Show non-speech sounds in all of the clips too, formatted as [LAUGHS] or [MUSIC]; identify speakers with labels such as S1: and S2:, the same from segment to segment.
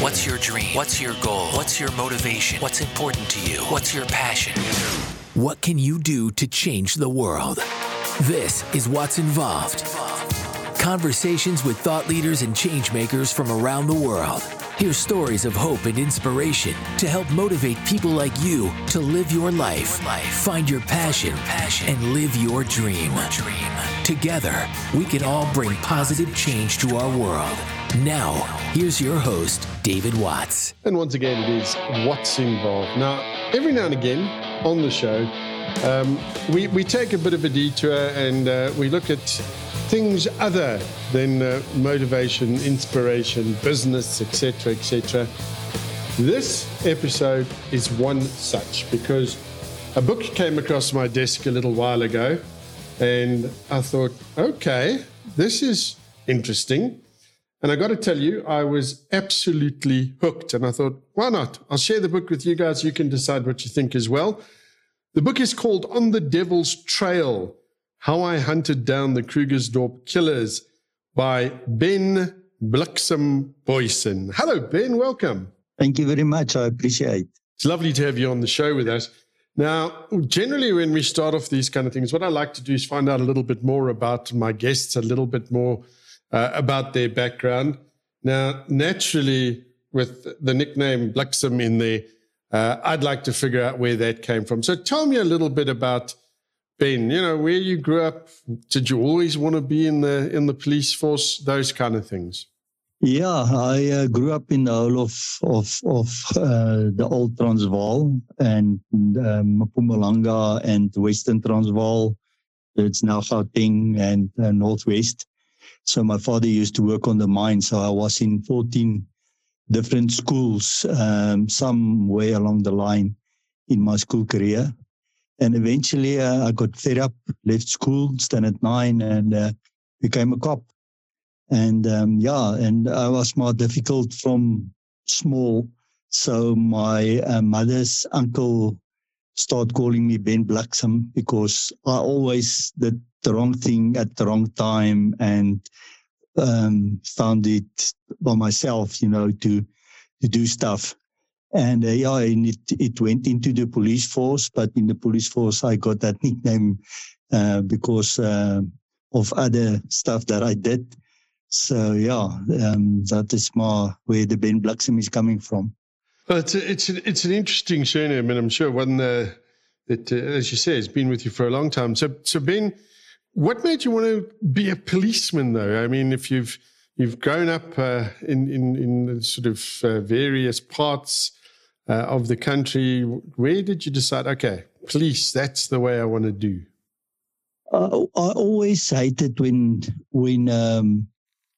S1: What's your dream? What's your goal? What's your motivation? What's important to you? What's your passion? What can you do to change the world? This is Watts Involved. Conversations with thought leaders and changemakers from around the world. Hear stories of hope and inspiration to help motivate people like you to live your life, find your passion, and live your dream. Together, we can all bring positive change to our world. Now, here's your host, David Watts.
S2: And once again, it is Watts Involved. Now, every now and again on the show, um, we, we take a bit of a detour and uh, we look at things other than uh, motivation, inspiration, business, etc., etc. This episode is one such because a book came across my desk a little while ago, and I thought, okay, this is interesting. And I got to tell you, I was absolutely hooked. And I thought, why not? I'll share the book with you guys. You can decide what you think as well. The book is called On the Devil's Trail how I Hunted Down the Krugersdorp Killers by Ben Bliksem Booysen. Hello, Ben. Welcome.
S3: Thank you very much. I appreciate it.
S2: It's lovely to have you on the show with us. Now, generally, when we start off these kind of things, what I like to do is find out a little bit more about my guests, a little bit more uh, about their background. Now, naturally, with the nickname Bliksem in there, uh, I'd like to figure out where that came from. So tell me a little bit about Ben, you know, where you grew up, did you always want to be in the in the police force? Those kind of things.
S3: Yeah, I uh, grew up in the whole of of of uh, the old Transvaal and um, Mpumalanga and Western Transvaal. It's now Gauteng and uh, Northwest. So my father used to work on the mine, so I was in 14 different schools, um, somewhere along the line in my school career and eventually uh, I got fed up, left school, standard nine, and uh, became a cop. And um, yeah, and I was more difficult from small. So my uh, mother's uncle started calling me Ben Bliksem because I always did the wrong thing at the wrong time and um, found it by myself, you know, to to do stuff. And uh, yeah, and it, it went into the police force, but in the police force, I got that nickname uh, because uh, of other stuff that I did. So yeah, um, that is my where the Ben Bliksem is coming from.
S2: Well, it's a, it's a, it's an interesting surname, and I'm sure one uh, that, uh, as you say, has been with you for a long time. So, so Ben, what made you want to be a policeman, though? I mean, if you've you've grown up uh, in, in in sort of uh, various parts uh, of the country. Where did you decide? Okay, police. That's the way I want to do.
S3: Uh, I always hated when when um,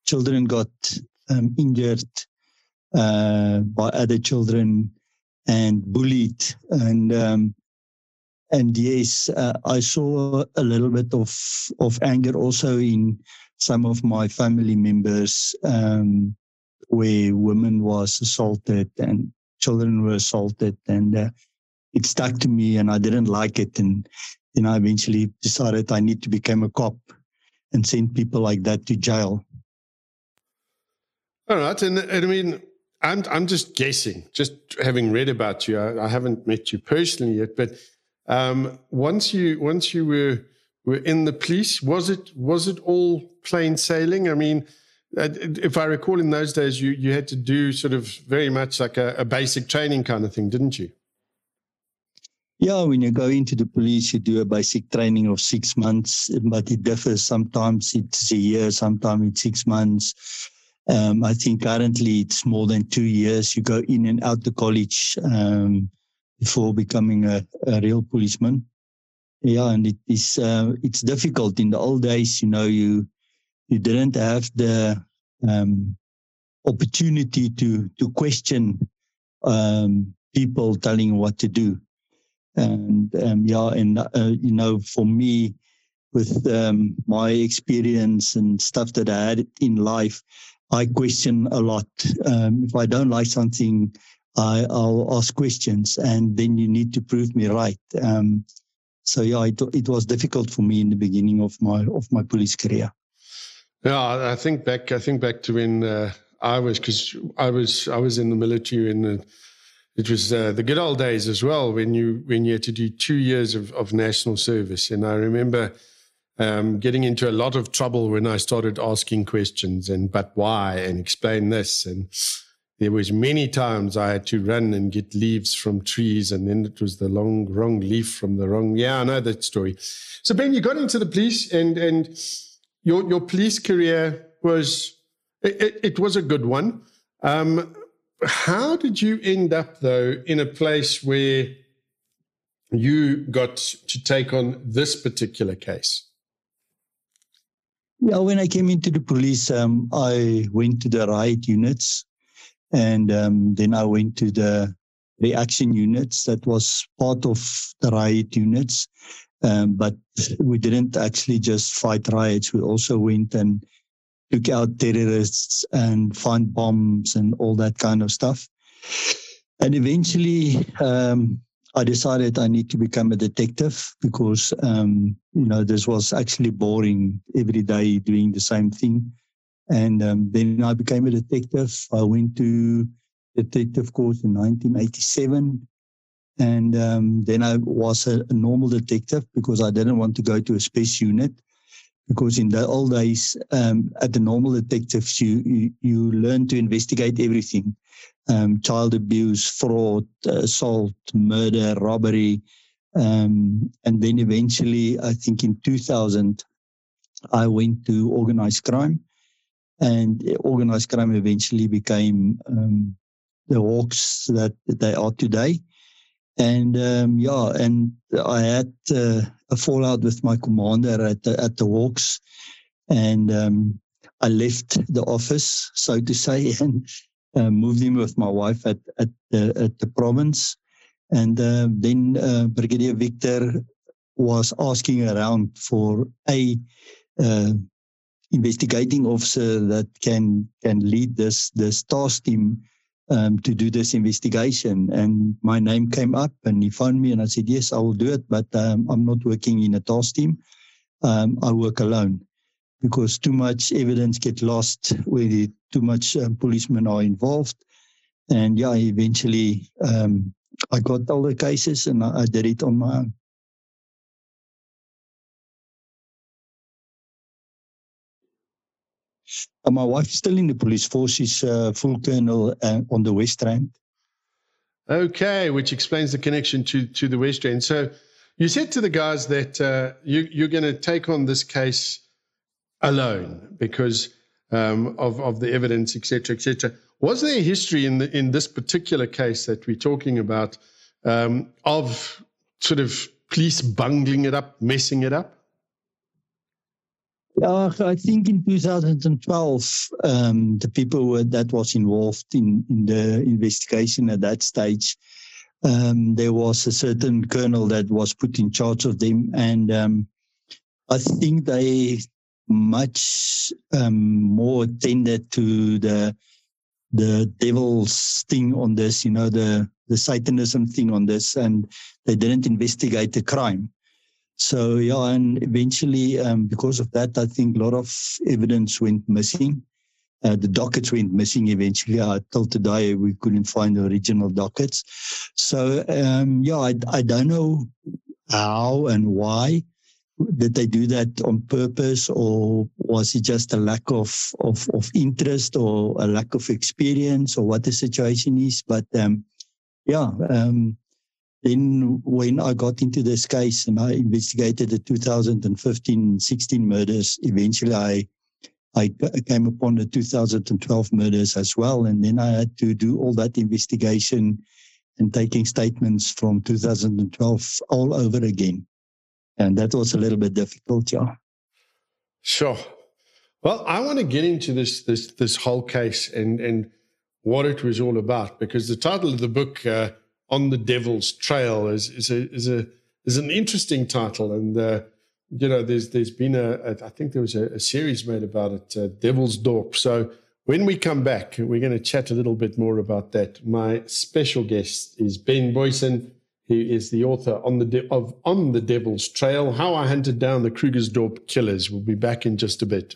S3: children got um, injured uh, by other children and bullied and um, and yes, uh, I saw a little bit of of anger also in some of my family members um, where women was assaulted and children were assaulted and uh, it stuck to me and I didn't like it. And then I eventually decided I need to become a cop and send people like that to jail.
S2: All right. And, I mean, I'm, I'm just guessing, just having read about you. I, I haven't met you personally yet, but um, once you once you were were in the police, was it was it all plain sailing? I mean, uh, if I recall, in those days, you you had to do sort of very much like a, a, basic training kind of thing, didn't you?
S3: Yeah, when you go into the police, you do a basic training of six months, but it differs. Sometimes it's a year, sometimes it's six months. Um, I think currently it's more than two years. You go in and out the college um, before becoming a, a, real policeman. Yeah, and it is uh, it's difficult. In the old days, you know, you you didn't have the um, opportunity to to question um, people telling what to do. And um, yeah, and uh, you know, for me, with um, my experience and stuff that I had in life, I question a lot. Um, if I don't like something, I, will ask questions, and then you need to prove me right. Um, so yeah, it, it was difficult for me in the beginning of my of my police career.
S2: Yeah, I think back. I think back to when uh, I was because I was I was in the military and it was uh, the good old days as well when you when you had to do two years of, of national service and I remember um, getting into a lot of trouble when I started asking questions and but why and explain this and there was many times I had to run and get leaves from trees, and then it was the long wrong leaf from the wrong. Yeah, I know that story. So Ben, you got into the police, and and your your police career was it, it was a good one. Um, how did you end up though in a place where you got to take on this particular case?
S3: Yeah, when I came into the police, um, I went to the riot units and um, then I went to the reaction units that was part of the riot units. Um, but we didn't actually just fight riots. We also went and took out terrorists and found bombs and all that kind of stuff. And eventually, um, I decided I need to become a detective because, um, you know, this was actually boring every day doing the same thing. And um, then I became a detective. I went to detective course in 1987. And um, then I was a, a, normal detective because I didn't want to go to a space unit. Because in the old days, um, at the normal detectives, you, you, you learn to investigate everything um, child abuse, fraud, assault, murder, robbery. Um, and then eventually, I think in 2000, I went to organized crime and organized crime eventually became um, the hawks that they are today. And um, yeah, and I had uh, a fallout with my commander at the, at the Hawks, and um, I left the office, so to say, [LAUGHS] and uh, moved in with my wife at at the, at the province. And uh, then uh, Brigadier Victor was asking around for a uh, investigating officer that can can lead this this task team um, to do this investigation. And my name came up, and he found me, and I said, "Yes, I will do it, but um, I'm not working in a task team. Um, I work alone because too much evidence get lost when too much um, policemen are involved." And yeah, eventually um, I got all the cases, and I, I did it on my own. My wife is still in the police force. She's uh, full colonel uh, on the West Rand.
S2: Okay, which explains the connection to to the West Rand. So you said to the guys that uh, you, you're going to take on this case alone because um, of of the evidence, etc., etc. Was there a history in the in this particular case that we're talking about um, of sort of police bungling it up, messing it up?
S3: Yeah, I think in 2012, um, the people that was involved in, in the investigation at that stage, um, there was a certain colonel that was put in charge of them, and um, I think they much um, more attended to the the devil's thing on this, you know, the the Satanism thing on this, and they didn't investigate the crime. So yeah, and eventually, um, because of that, I think a lot of evidence went missing. Uh, the dockets went missing eventually. Uh, till today, we couldn't find the original dockets. So um, yeah, I, I don't know how and why did they do that on purpose, or was it just a lack of of, of interest or a lack of experience, or what the situation is? But um, yeah. Um, then when I got into this case and I investigated the 2015-16 murders, eventually I I came upon the 2012 murders as well, and then I had to do all that investigation and taking statements from 2012 all over again, and that was a little bit difficult, yeah.
S2: Sure. Well, I want to get into this this this whole case and and what it was all about because the title of the book. Uh, on the Devil's Trail is is a is a is an interesting title, and uh, you know there's there's been a, a I think there was a, a series made about it, uh, Devil's Dorp. So when we come back, we're going to chat a little bit more about that. My special guest is Ben Booysen who is the author on the de- of On the Devil's Trail: How I Hunted Down the Krugersdorp Killers. We'll be back in just a bit.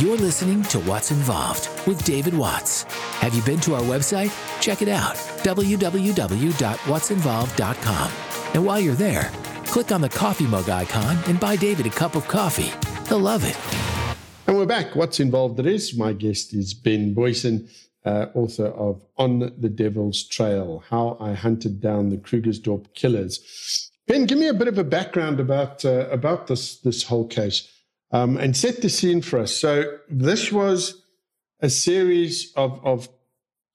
S1: You're listening to Watts Involved with David Watts. Have you been to our website? Check it out www.what'sinvolved.com. And while you're there, click on the coffee mug icon and buy David a cup of coffee. He'll love it.
S2: And we're back. Watts Involved? It is. My guest is Ben Booysen, uh, author of On the Devil's Trail How I Hunted Down the Krugersdorp Killers. Ben, give me a bit of a background about, uh, about this, this whole case um, and set the scene for us. So this was a series of, of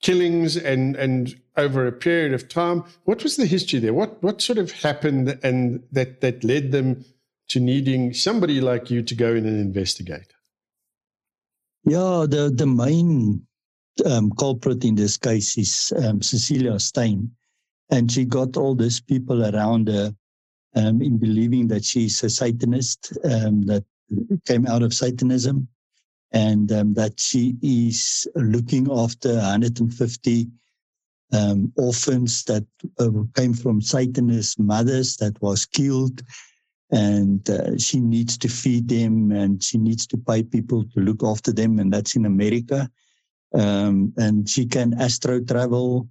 S2: killings and, and over a period of time. What was the history there? What, what sort of happened and that, that led them to needing somebody like you to go in and investigate?
S3: Yeah, the, the main um, culprit in this case is um, Cecilia Steyn. And she got all these people around her um, in believing that she's a Satanist, um, that came out of Satanism, and um, that she is looking after 150 um, orphans that uh, came from Satanist mothers that was killed, and uh, she needs to feed them, and she needs to pay people to look after them, and that's in America. Um, and she can astro travel.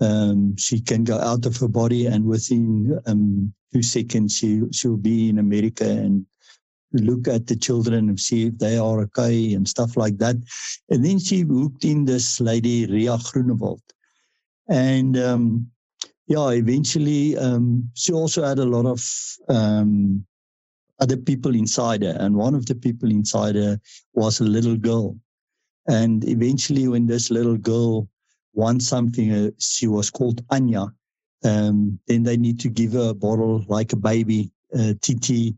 S3: Um, she can go out of her body, and within um, two seconds, she she'll be in America and look at the children and see if they are okay and stuff like that. And then she hooked in this lady, Ria Groenewald. And um, yeah, eventually um, she also had a lot of um, other people inside her. And one of the people inside her was a little girl. And eventually, when this little girl wants something, uh, she was called Anya. Um, then they need to give her a bottle like a baby, uh, Titi,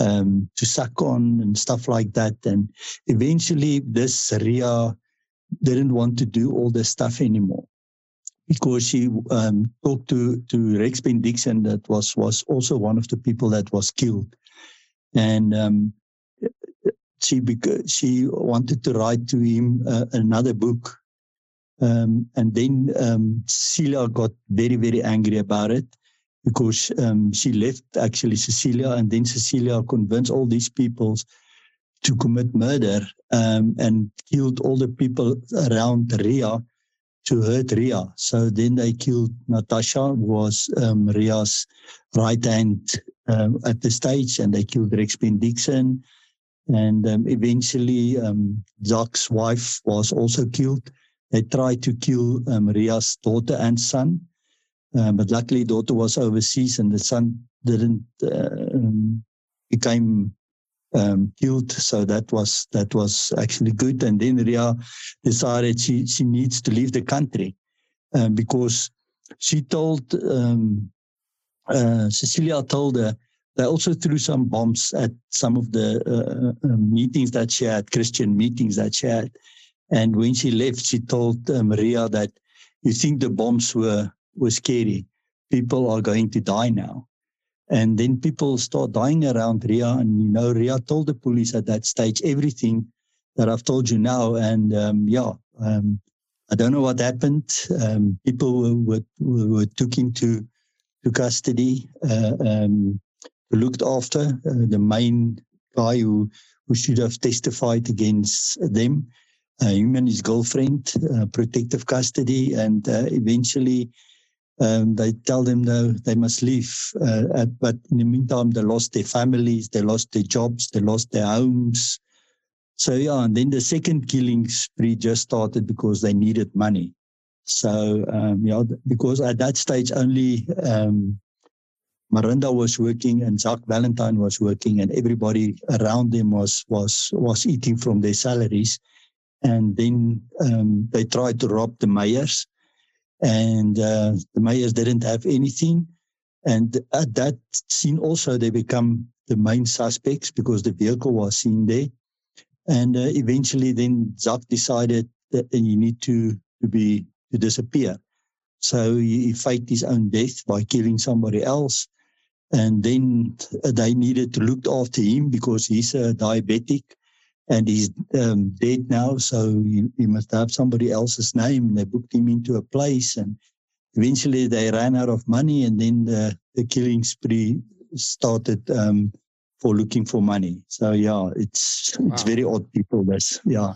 S3: um, to suck on and stuff like that. And eventually, this Ria didn't want to do all this stuff anymore because she um, talked to to Rex Bendixen, that was was also one of the people that was killed, and um, she beca- she wanted to write to him uh, another book. Um, and then um, got very, very angry about it because um, she left actually Cecilia, and then Cecilia convinced all these people to commit murder um, and killed all the people around Ria to hurt Ria. So then they killed Natasha, who was um, Ria's right hand um, at the stage, and they killed Rex Bendixen. And um, eventually, um, Zak's wife was also killed. They tried to kill um, Ria's daughter and son. Um, but luckily, daughter was overseas, and the son didn't uh, um, became um, killed. So that was that was actually good. And then Ria decided she she needs to leave the country um, because she told um, uh, Cecilia told her they also threw some bombs at some of the uh, uh, meetings that she had, Christian meetings that she had. And when she left, she told uh, Maria that you think the bombs were was scary. People are going to die now. And then people start dying around Ria. And, you know, Ria told the police at that stage everything that I've told you now. And um, yeah, um, I don't know what happened. Um, people were, were, were took into to custody, uh, um, looked after. Uh, the main guy who, who should have testified against them, uh, him and his girlfriend, uh, protective custody. And uh, eventually, um, they tell them no, they must leave. Uh, at, but in the meantime, they lost their families, they lost their jobs, they lost their homes. So yeah, and then the second killing spree just started because they needed money. So um, yeah, because at that stage only um, Marinda was working and Jacques Valentine was working, and everybody around them was was was eating from their salaries. And then um, they tried to rob the Meyers and uh, the Meyers didn't have anything. And at that scene also, they become the main suspects because the vehicle was seen there. And uh, eventually then Zak decided that he need to, to be, to disappear. So he, he faked his own death by killing somebody else. And then they needed to look after him because he's a diabetic and he's um, dead now, so you, you, must have somebody else's name. They booked him into a place, and eventually they ran out of money, and then the, the killing spree started um, for looking for money. So yeah, it's wow. it's very odd people. This yeah.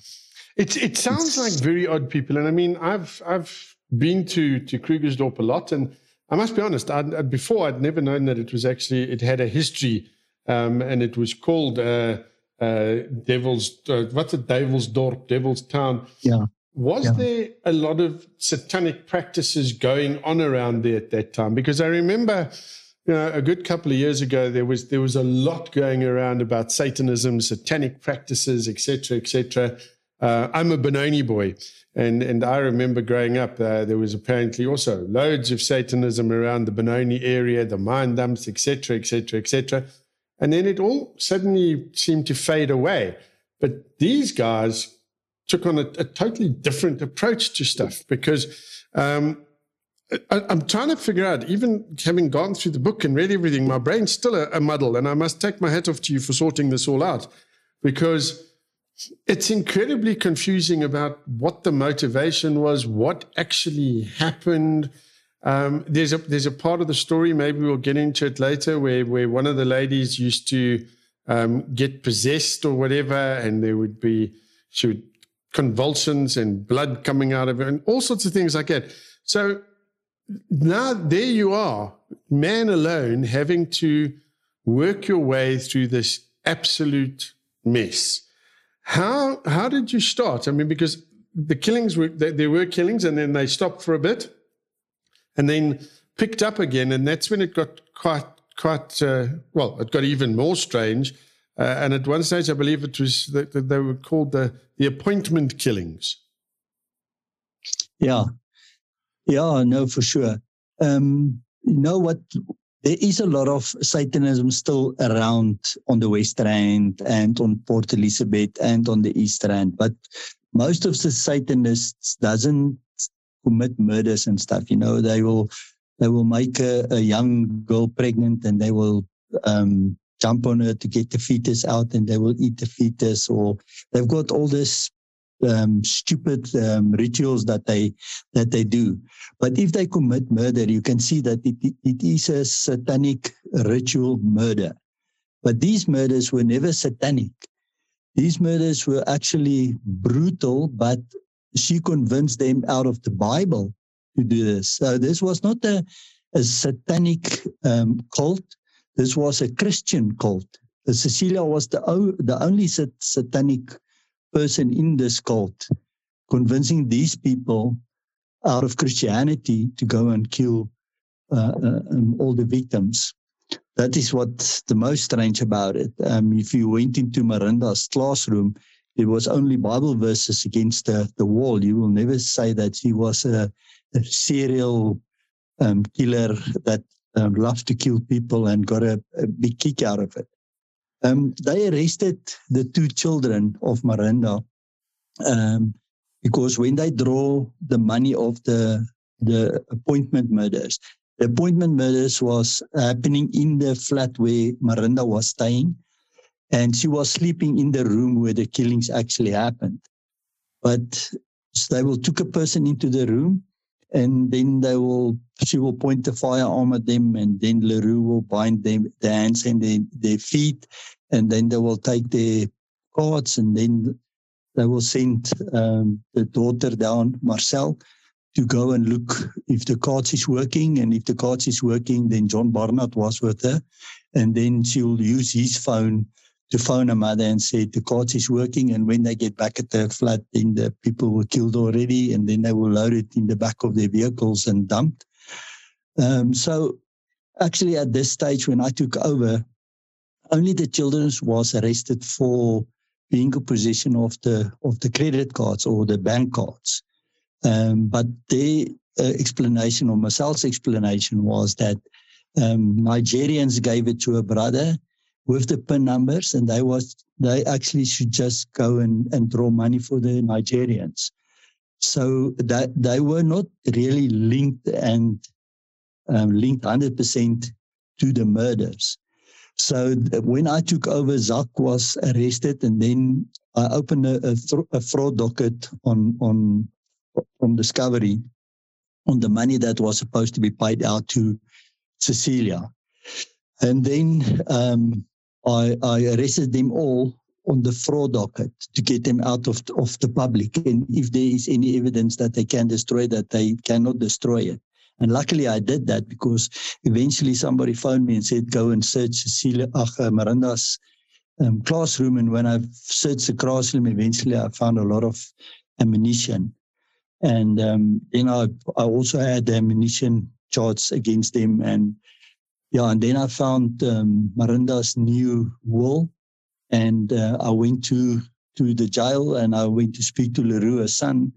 S2: It it sounds it's, like very odd people, and I mean I've I've been to to Krugersdorp a lot, and I must be honest. I'd, before I'd never known that it was actually it had a history, um, and it was called uh, uh, Devil's uh, what's it Devil's Dorp, Devil's Town.
S3: Yeah.
S2: Was
S3: yeah.
S2: there a lot of satanic practices going on around there at that time? Because I remember you know, a good couple of years ago, there was there was a lot going around about Satanism, satanic practices, etc., etc. Uh, I'm a Benoni boy, and and I remember growing up, uh, there was apparently also loads of Satanism around the Benoni area, the mine dumps, etc., etc., etc. And then it all suddenly seemed to fade away. But these guys took on a, a totally different approach to stuff because um, I, am trying to figure out, even having gone through the book and read everything, my brain's still a, a, muddle. And I must take my hat off to you for sorting this all out because it's incredibly confusing about what the motivation was, what actually happened. Um, there's a there's a part of the story, maybe we'll get into it later, where where one of the ladies used to um, get possessed or whatever, and there would be she would convulsions and blood coming out of her, and all sorts of things like that. So now there you are, man alone, having to work your way through this absolute mess. How how did you start? I mean, because the killings were there were killings, and then they stopped for a bit, and then picked up again, and that's when it got quite quite uh, well. It got even more strange. Uh, and at one stage, I believe it was that they were called the the appointment killings.
S3: Yeah, yeah, no, for sure. Um, you know what? There is a lot of Satanism still around on the West Rand and on Port Elizabeth and on the East Rand, but most of the Satanists doesn't commit murders and stuff. You know, they will they will make a, a young girl pregnant and they will um, jump on her to get the fetus out and they will eat the fetus or they've got all this um, stupid um, rituals that they that they do. But if they commit murder, you can see that it, it is a satanic ritual murder. But these murders were never satanic. These murders were actually brutal, but she convinced them out of the Bible to do this. So this was not a, a satanic um, cult. This was a Christian cult. Cecilia was the, o- the only sat- satanic person in this cult convincing these people out of Christianity to go and kill uh, uh, um, all the victims. That is what's the most strange about it. Um, if you went into Marinda's classroom, there was only Bible verses against the, the wall. You will never say that he was a, a serial um, killer that um, loved to kill people and got a, a big kick out of it. Um, they arrested the two children of Marinda um, because when they draw the money of the the appointment murders, the appointment murders was happening in the flat where Marinda was staying, and she was sleeping in the room where the killings actually happened. But they will took a person into the room and then they will she will point the firearm at them and then Leroux will bind them the hands and their, their feet and then they will take their cards and then they will send um, the daughter down Marcel to go and look if the cards is working and if the cards is working then John Barnard was with her and then she will use his phone to phone a mother and say the cards is working. And when they get back at the flat, then the people were killed already, and then they were loaded in the back of their vehicles and dumped. Um, so, actually, at this stage, when I took over, only the children was arrested for being in possession of the of the credit cards or the bank cards. Um, but their uh, explanation or Marcel's explanation was that um, Nigerians gave it to a brother with the PIN numbers, and they was they actually should just go and, and draw money for the Nigerians. So that they were not really linked and um, linked hundred percent to the murders. So when I took over, Zak was arrested, and then I opened a, a, a fraud docket on on from Discovery on the money that was supposed to be paid out to Cecilia. And then um, I, I arrested them all on the fraud docket to get them out of, of the public. And if there is any evidence that they can destroy that, they cannot destroy it. And luckily I did that because eventually somebody phoned me and said, go and search Cecilia Ach, uh, Marinda's um, classroom. And when I searched the classroom, eventually I found a lot of ammunition. And um, then I, I also had the ammunition charts against them. And yeah, and then I found um, Marinda's new will. And uh, I went to to the jail and I went to speak to Leroux, son.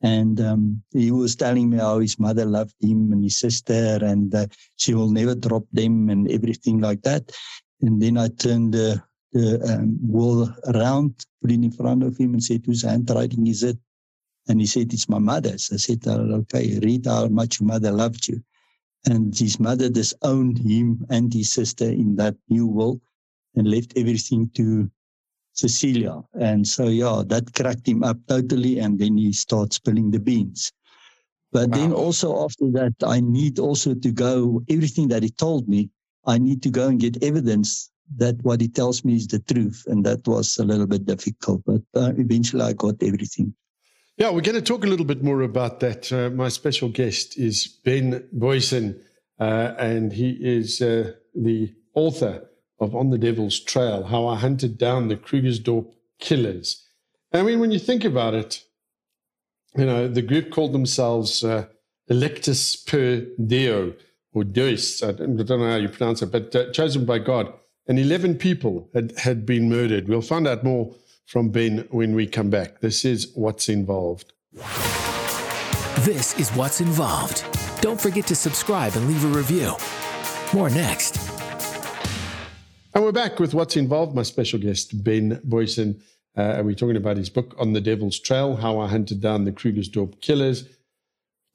S3: And um, he was telling me how his mother loved him and his sister, and uh, she will never drop them and everything like that. And then I turned the, the um, wall around, put it in front of him, and said, Whose handwriting is it? And he said, It's my mother's. I said, Okay, read how much your mother loved you. And his mother disowned him and his sister in that new will and left everything to Cecilia. And so, yeah, that cracked him up totally. And then he starts spilling the beans. But wow. then also after that, I need also to go, everything that he told me, I need to go and get evidence that what he tells me is the truth. And that was a little bit difficult. But uh, eventually I got everything.
S2: Yeah, we're going to talk a little bit more about that. Uh, my special guest is Ben Booysen, uh, and he is uh, the author of On the Devil's Trail How I Hunted Down the Krugersdorp Killers. I mean, when you think about it, you know, the group called themselves uh, Electus per Deo, or Deus, I don't, know how you pronounce it, but uh, chosen by God. And 11 people had, had been murdered. We'll find out more from Ben when we come back. This is Watts Involved.
S1: This is Watts Involved. Don't forget to subscribe and leave a review. More next.
S2: And we're back with Watts Involved, my special guest, Ben Booysen. Uh, and we're talking about his book, On the Devil's Trail How I Hunted Down the Krugersdorp Killers.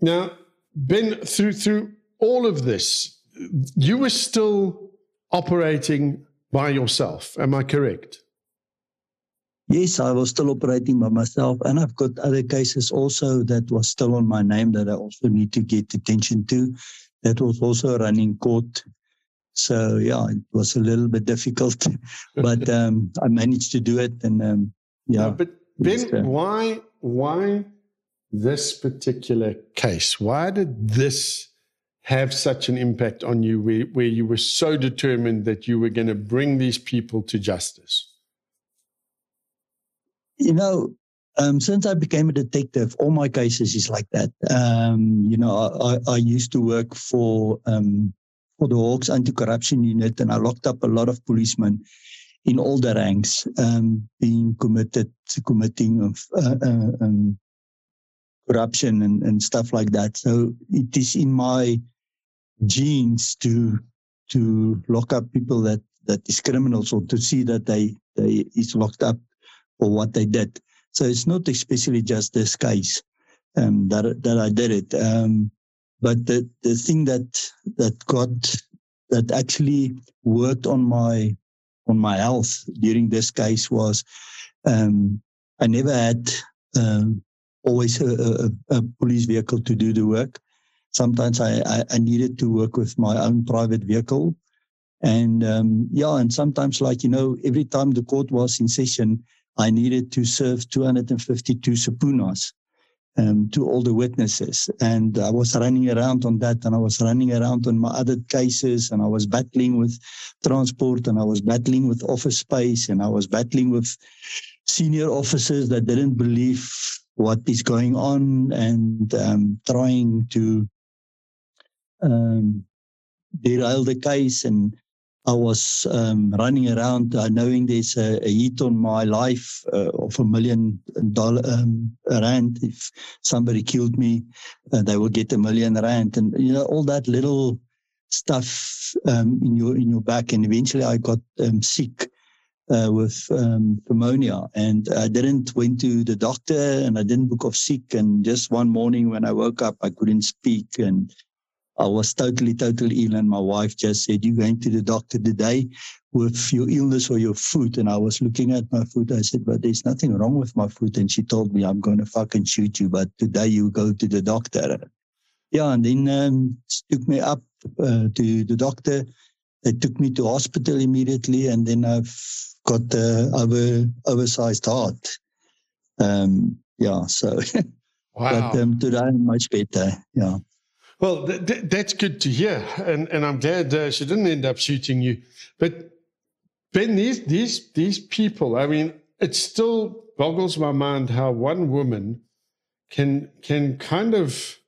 S2: Now, Ben, through, through all of this, you were still operating by yourself. Am I correct?
S3: Yes, I was still operating by myself. And I've got other cases also that was still on my name that I also need to get attention to. That was also running court so yeah, it was a little bit difficult, [LAUGHS] but [LAUGHS] um, I managed to do it. And um, yeah.
S2: but Ben, uh, why why this particular case? Why did this have such an impact on you, where, where you were so determined that you were going to bring these people to justice?
S3: You know, um, since I became a detective, all my cases is like that. Um, you know, I, I, used to work for um, for the Hawks Anti-Corruption Unit, and I locked up a lot of policemen in all the ranks, um, being committed to committing of uh, uh, um, corruption and, and stuff like that. So it is in my genes to to lock up people that that is criminals or to see that they they is locked up for what they did. So it's not especially just this case um, that that I did it. Um, but the, the thing that that got that actually worked on my on my health during this case was um, I never had um, always a, a, a, police vehicle to do the work. Sometimes I, I, I, needed to work with my own private vehicle. And um, yeah, and sometimes, like, you know, every time the court was in session, I needed to serve 252 subpoenas um, to all the witnesses. And I was running around on that, and I was running around on my other cases, and I was battling with transport, and I was battling with office space, and I was battling with senior officers that didn't believe what is going on, and um, trying to um, derail the case and I was um, running around uh, knowing there's a, a, hit on my life uh, of a million dollar um, rand. If somebody killed me, uh, they will get a million rand, and you know all that little stuff um, in your in your back. And eventually, I got um, sick uh, with um, pneumonia, and I didn't went to the doctor, and I didn't book off sick. And just one morning when I woke up, I couldn't speak, and I was totally, totally ill. And my wife just said, You're going to the doctor today with your illness or your foot. And I was looking at my foot. I said, But there's nothing wrong with my foot. And she told me, I'm going to fucking shoot you. But today you go to the doctor. Yeah. And then um, took me up uh, to the doctor. they took me to hospital immediately, and then I've got the over oversized heart. Um, yeah, so [LAUGHS] wow. but um, today I'm much better. Yeah.
S2: Well, th- th- that's good to hear, and and I'm glad uh, she didn't end up shooting you. But Ben, these these these people, I mean, it still boggles my mind how one woman can can kind of,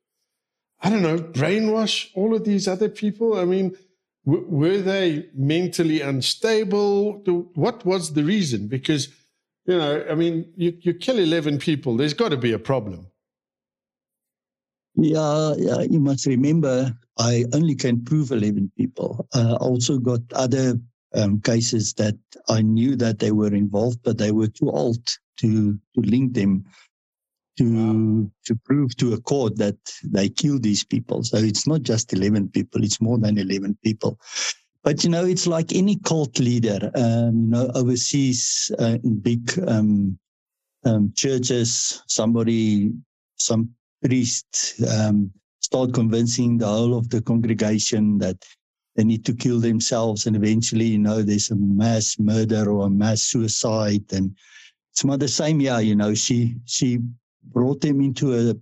S2: I don't know, brainwash all of these other people. I mean, w- were they mentally unstable? What was the reason? Because you know, I mean, you you kill eleven people. There's got to be a problem.
S3: Yeah, yeah, you must remember, I only can prove 11 people. I uh, also got other um, cases that I knew that they were involved, but they were too old to, to link them to wow. to prove to a court that they killed these people. So it's not just 11 people, it's more than 11 people. But, you know, it's like any cult leader, um, you know, overseas uh, in big um, um churches, somebody, some priest um, start convincing the whole of the congregation that they need to kill themselves and eventually you know there's a mass murder or a mass suicide. And it's not the same yeah you know. She she brought them into a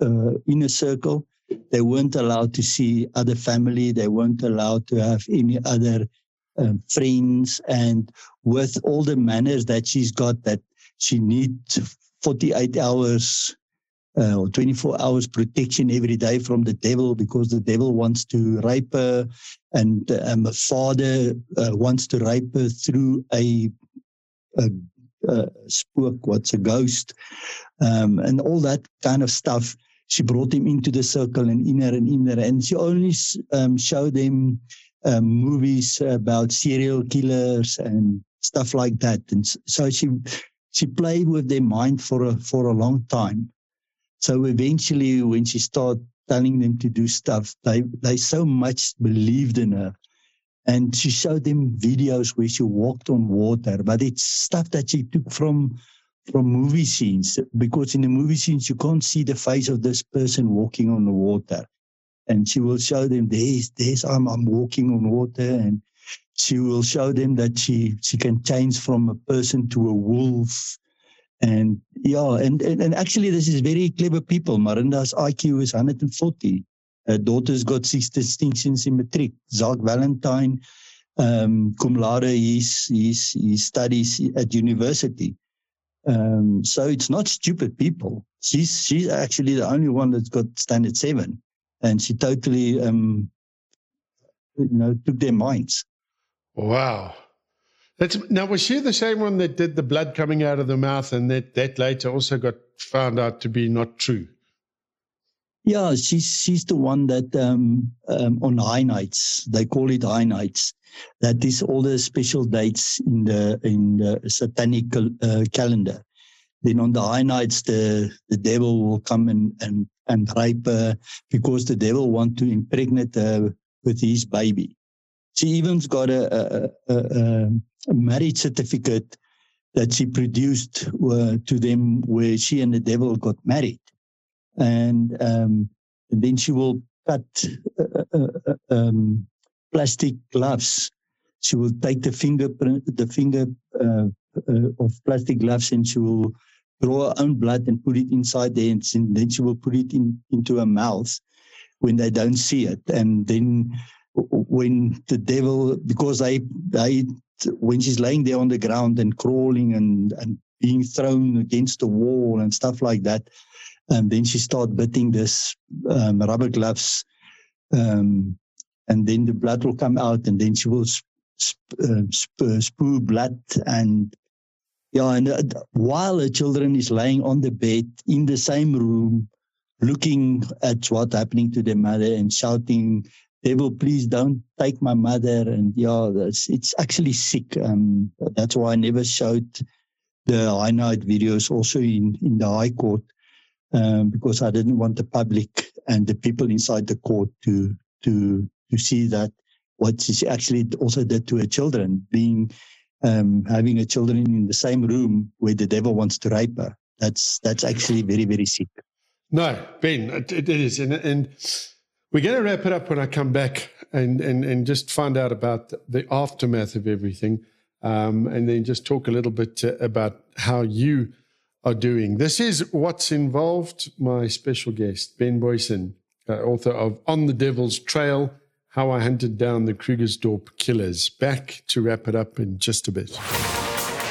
S3: uh, inner circle. They weren't allowed to see other family. They weren't allowed to have any other um, friends. And with all the manners that she's got that she needs 48 hours uh, or 24 hours protection every day from the devil because the devil wants to rape her and um, a father uh, wants to rape her through a, a, a spook, what's a ghost, um, and all that kind of stuff. She brought him into the circle and inner and inner, and she only um, showed them um, movies about serial killers and stuff like that. And so she she played with their mind for a for a long time. So eventually, when she started telling them to do stuff, they they so much believed in her. And she showed them videos where she walked on water, but it's stuff that she took from from movie scenes because in the movie scenes you can't see the face of this person walking on the water. And she will show them there's there's I'm I'm walking on water and she will show them that she she can change from a person to a wolf and yeah, and, and, and actually, this is very clever people. Marinda's IQ is 140. Her daughter's got six distinctions in matric. Zak Valentine, um, cum laude, he's, he's, he studies at university. Um, so it's not stupid people. She's she's actually the only one that's got standard seven, and she totally um, you know took their minds.
S2: Wow. That's, now, was she the same one that did the blood coming out of the mouth and that, that later also got found out to be not true?
S3: Yeah, she's she's the one that um, um, on high nights they call it high nights. That is all the special dates in the in the satanic uh, calendar. Then on the high nights, the the devil will come and and and rape her because the devil want to impregnate her with his baby. She even's got a, a, a, a marriage certificate that she produced uh, to them where she and the devil got married. And, um, and then she will cut uh, uh, uh um, plastic gloves. She will take the fingerprint, the finger uh, uh, of plastic gloves, and she will draw her own blood and put it inside there, and then she will put it in into her mouth when they don't see it, and then when the devil because I, they when she's laying there on the ground and crawling and and being thrown against the wall and stuff like that and then she start biting this um, rubber gloves um, and then the blood will come out and then she will sp- uh, sp- spew blood and yeah and uh, while the children is laying on the bed in the same room looking at what's happening to their mother and shouting devil, please don't take my mother. And yeah, it's actually sick. Um, that's why I never showed the high night videos also in, in the High Court um, because I didn't want the public and the people inside the court to to to see that what she actually also did to her children, being um, having her children in the same room where the devil wants to rape her. That's that's actually very very sick.
S2: No, Ben, it, it is, and and We're going to wrap it up when I come back and, and, and just find out about the aftermath of everything. Um, and then just talk a little bit uh, about how you are doing. This is Watts Involved. My special guest, Ben Booysen, uh, author of On the Devil's Trail How I Hunted Down the Krugersdorp Killers. Back to wrap it up in just a bit.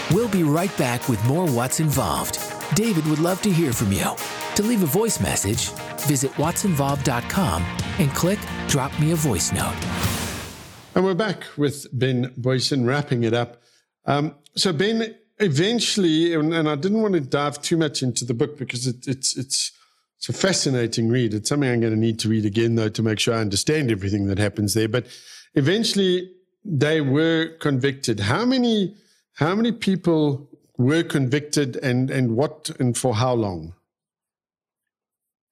S1: We'll be right back with more Watts Involved. David would love to hear from you. To leave a voice message, visit wattsinvolved.com and click Drop Me a Voice Note.
S2: And we're back with Ben Booysen wrapping it up. Um, so, Ben, eventually, and, and, I didn't want to dive too much into the book because it, it's, it's, it's a fascinating read. It's something I'm going to need to read again, though, to make sure I understand everything that happens there. But eventually, they were convicted. How many, how many people were convicted and, and what and for how long?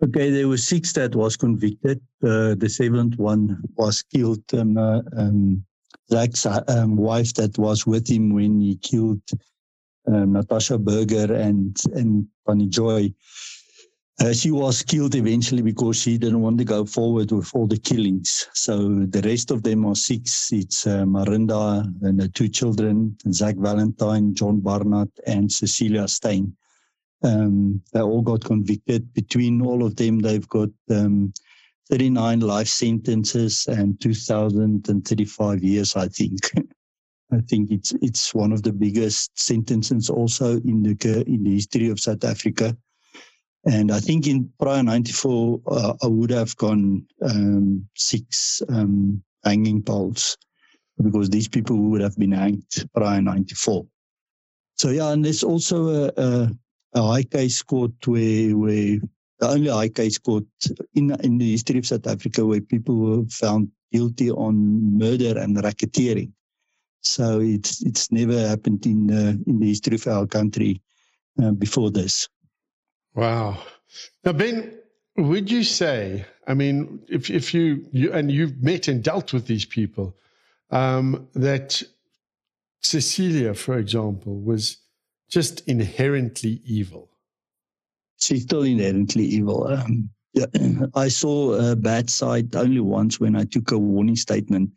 S3: Okay, there were six that was convicted. Uh, the seventh one was killed. Um, uh, um, Zak's um, wife that was with him when he killed um, Natasha Berger and and Bunny Joy. Uh, she was killed eventually because she didn't want to go forward with all the killings. So the rest of them are six. It's uh, Marinda and the two children, Zak Valentine, John Barnard, and Cecilia Steyn. Um, they all got convicted. Between all of them, they've got um, 39 life sentences and 2,035 years, I think. [LAUGHS] I think it's it's one of the biggest sentences also in the in the history of South Africa. And I think in prior 94, uh, I would have gone um, six um, hanging poles because these people would have been hanged prior 94. So, yeah, and there's also a, a, a high case court where, where the only high case court in, in the history of South Africa where people were found guilty on murder and racketeering. So it's it's never happened in the in the history of our country uh, before this.
S2: Wow. Now, Ben, would you say? I mean, if if you you and you've met and dealt with these people, um, that Cecilia, for example, was just inherently evil.
S3: She's still inherently evil. Um, yeah, I saw a bad side only once when I took a warning statement,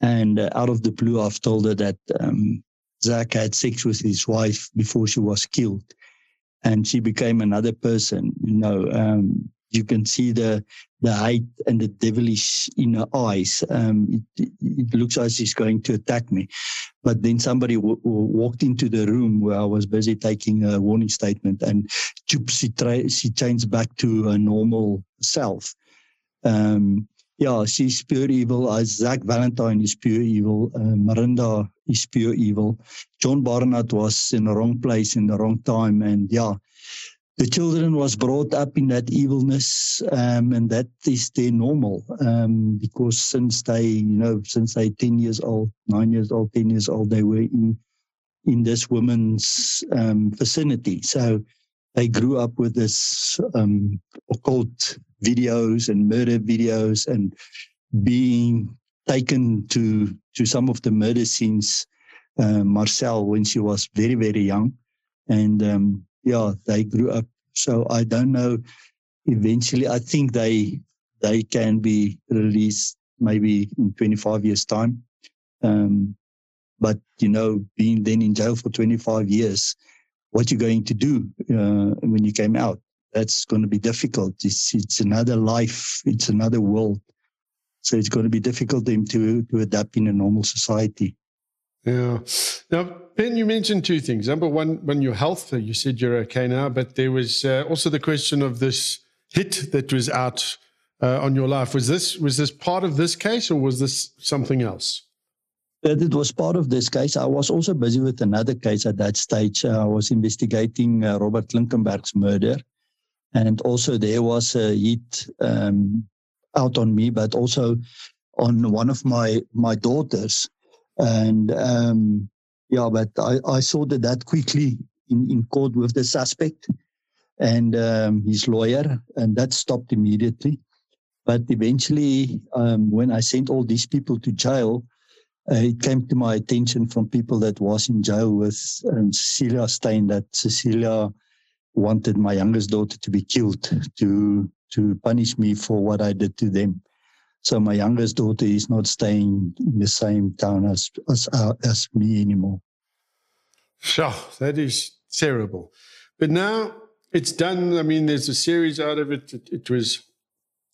S3: and uh, out of the blue, I've told her that um, Zak had sex with his wife before she was killed and she became another person. You know, um, you can see the the hate and the devilish in her eyes. Um, it, it, looks as she's going to attack me, but then somebody w- w- walked into the room where I was busy taking a warning statement, and she tra- she changed back to her normal self. Um, yeah, she's pure evil. Uh, Zak Valentine is pure evil. Uh, is pure evil. John Barnard was in the wrong place in the wrong time. And yeah, the children was brought up in that evilness. Um, and that is their normal. Um, because since they, you know, since they 10 years old, nine years old, 10 years old, they were in, in this woman's um, vicinity. So they grew up with this um, occult videos and murder videos and being taken to to some of the murder scenes uh, marcel when she was very very young and um, yeah they grew up so i don't know eventually i think they they can be released maybe in 25 years time um, but you know being then in jail for 25 years what you're going to do uh, when you came out that's going to be difficult. It's it's another life. It's another world. So it's going to be difficult for them to to adapt in a normal society.
S2: Yeah. Now, Ben, you mentioned two things. Number one, when your health, you said you're okay now, but there was uh, also the question of this hit that was out uh, on your life. Was this was this part of this case, or was this something else?
S3: That it was part of this case. I was also busy with another case at that stage. Uh, I was investigating uh, Robert Klinkenberg's murder. And also there was a hit um, out on me, but also on one of my my daughters. And um, yeah, but I, I sorted that quickly in, in court with the suspect and um, his lawyer, and that stopped immediately. But eventually, um, when I sent all these people to jail, uh, it came to my attention from people that was in jail with um, Cecilia Steyn that Cecilia wanted my youngest daughter to be killed to to punish me for what I did to them. So my youngest daughter is not staying in the same town as as uh, as me anymore.
S2: Sure, that is terrible. But now it's done. I mean, there's a series out of it. It, it was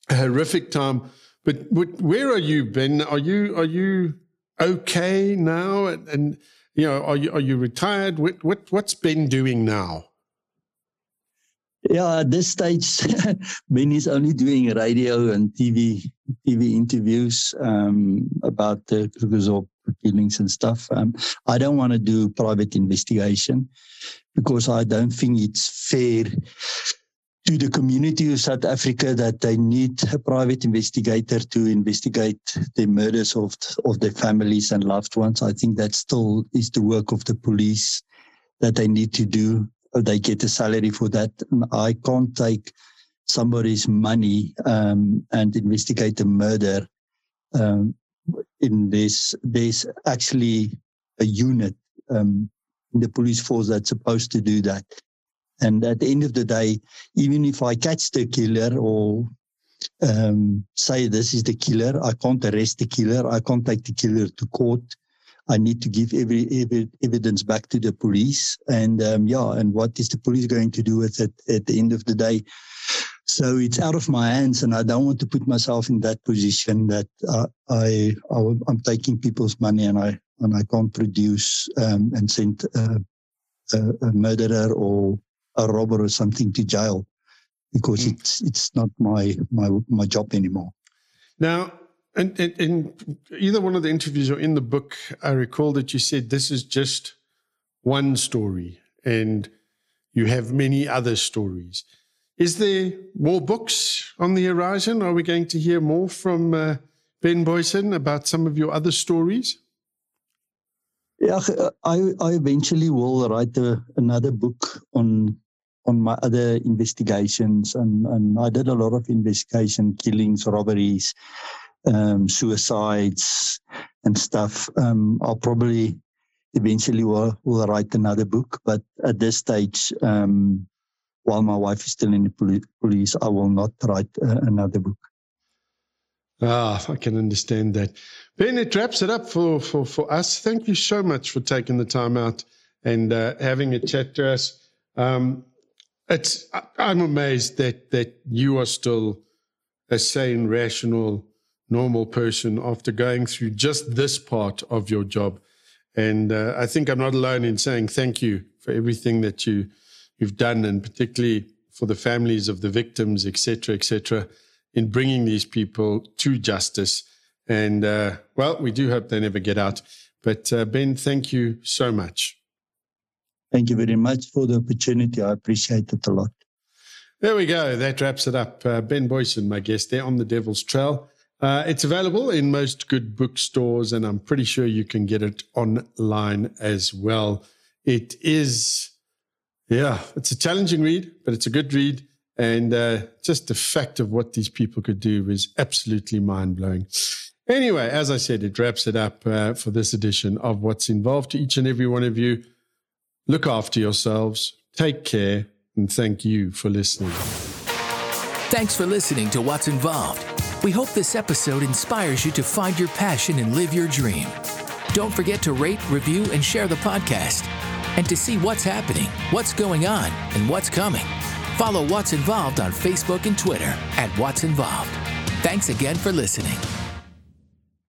S2: a horrific time. But where are you, Ben? Are you are you okay now? And, and you know, are you are you retired? What what what's Ben doing now?
S3: Yeah, at this stage, [LAUGHS] Ben is only doing radio and TV TV interviews um, about the Krugersdorp killings and stuff. Um, I don't want to do private investigation because I don't think it's fair to the community of South Africa that they need a private investigator to investigate the murders of of their families and loved ones. I think that still is the work of the police that they need to do. They get a salary for that. I can't take somebody's money um, and investigate a murder. Um, in this, there's actually a unit um, in the police force that's supposed to do that. And at the end of the day, even if I catch the killer or um, say this is the killer, I can't arrest the killer. I can't take the killer to court. I need to give every, every evidence back to the police. And um, yeah, and what is the police going to do with it at the end of the day? So it's out of my hands, and I don't want to put myself in that position that uh, I, I am taking people's money and I and I can't produce um, and send uh, a, a murderer or a robber or something to jail because mm. it's it's not my my my job anymore.
S2: Now, in, in, either one of the interviews or in the book, I recall that you said this is just one story, and you have many other stories. Is there more books on the horizon? Are we going to hear more from uh, Ben Booysen about some of your other stories?
S3: Yeah, I, I eventually will write a, another book on on my other investigations, and, and I did a lot of investigation, killings, robberies, um, suicides, and stuff. Um, I'll probably eventually will, will write another book, but at this stage, um, while my wife is still in the police, I will not write uh, another book.
S2: Ah, I can understand that. Ben, it wraps it up for, for, for us. Thank you so much for taking the time out and uh, having a chat to us. Um, it's I'm amazed that that you are still a sane, rational, normal person after going through just this part of your job. And uh, I think I'm not alone in saying thank you for everything that you you've done, and particularly for the families of the victims, etc., etc in bringing these people to justice. And uh, well, we do hope they never get out. But uh, Ben, thank you so much.
S3: Thank you very much for the opportunity. I appreciate it a lot.
S2: There we go. That wraps it up. Uh, ben Booysen, my guest there on the Devil's Trail. Uh, it's available in most good bookstores, and I'm pretty sure you can get it online as well. It is, yeah, it's a challenging read, but it's a good read. And uh, just the fact of what these people could do was absolutely mind blowing. Anyway, as I said, it wraps it up uh, for this edition of Watts Involved. To each and every one of you, look after yourselves, take care, and thank you for listening.
S1: Thanks for listening to Watts Involved. We hope this episode inspires you to find your passion and live your dream. Don't forget to rate, review, and share the podcast. And to see what's happening, what's going on, and what's coming Follow Watts Involved on Facebook and Twitter at Watts Involved. Thanks again for listening.